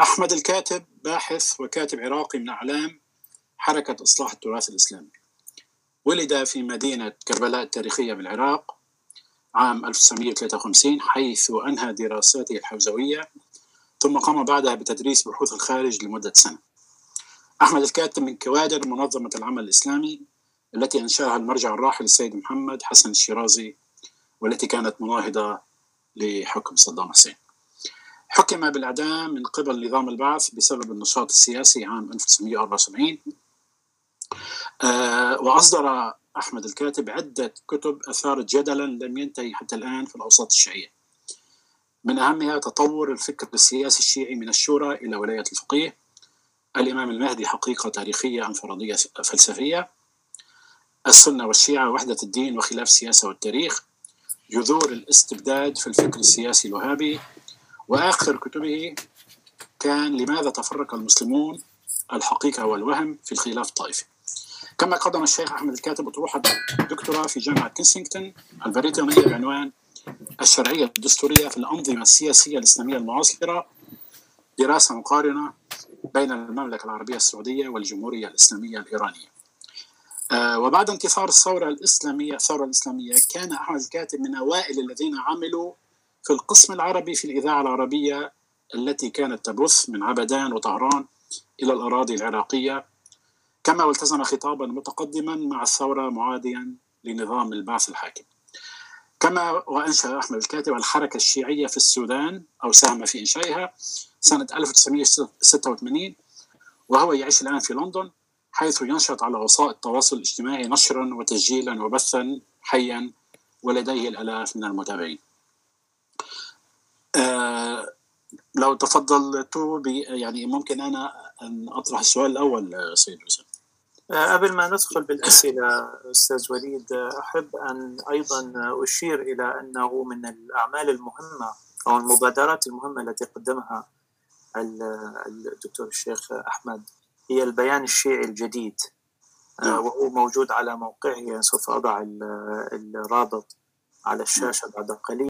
أحمد الكاتب باحث وكاتب عراقي من أعلام حركة إصلاح التراث الإسلامي. ولد في مدينة كربلاء التاريخية بالعراق عام 1953 حيث أنهى دراساته الحوزوية ثم قام بعدها بتدريس بحوث الخارج لمدة سنة. أحمد الكاتب من كوادر منظمة العمل الإسلامي التي أنشأها المرجع الراحل السيد محمد حسن الشيرازي والتي كانت مناهضة لحكم صدام حسين. حكم بالإعدام من قبل نظام البعث بسبب النشاط السياسي عام 1974 آه وأصدر أحمد الكاتب عدة كتب أثارت جدلا لم ينتهي حتى الآن في الأوساط الشيعية. من أهمها تطور الفكر السياسي الشيعي من الشورى إلى ولاية الفقيه. الإمام المهدي حقيقة تاريخية أم فرضية فلسفية. السنة والشيعة وحدة الدين وخلاف السياسة والتاريخ. جذور الاستبداد في الفكر السياسي الوهابي. وآخر كتبه كان لماذا تفرق المسلمون الحقيقة والوهم في الخلاف الطائفي؟ كما قدم الشيخ أحمد الكاتب أطروحة دكتوراه في جامعة كنسينغتون البريطانية بعنوان الشرعية الدستورية في الأنظمة السياسية الإسلامية المعاصرة دراسة مقارنة بين المملكة العربية السعودية والجمهورية الإسلامية الإيرانية. آه وبعد انتصار الثورة الإسلامية الثورة الإسلامية كان أحمد الكاتب من أوائل الذين عملوا في القسم العربي في الإذاعة العربية التي كانت تبث من عبدان وطهران إلى الأراضي العراقية. كما والتزم خطابا متقدما مع الثورة معاديا لنظام البعث الحاكم. كما وأنشأ أحمد الكاتب الحركة الشيعية في السودان أو ساهم في إنشائها سنة 1986 وهو يعيش الآن في لندن حيث ينشط على وسائل التواصل الاجتماعي نشرا وتسجيلا وبثا حيا ولديه الآلاف من المتابعين. لو تفضلت يعني ممكن أنا أن أطرح السؤال الأول سيد حسين. قبل ما ندخل بالأسئلة أستاذ وليد أحب أن أيضا أشير إلى أنه من الأعمال المهمة أو المبادرات المهمة التي قدمها الدكتور الشيخ أحمد هي البيان الشيعي الجديد. وهو موجود على موقعه سوف أضع الرابط على الشاشة بعد قليل.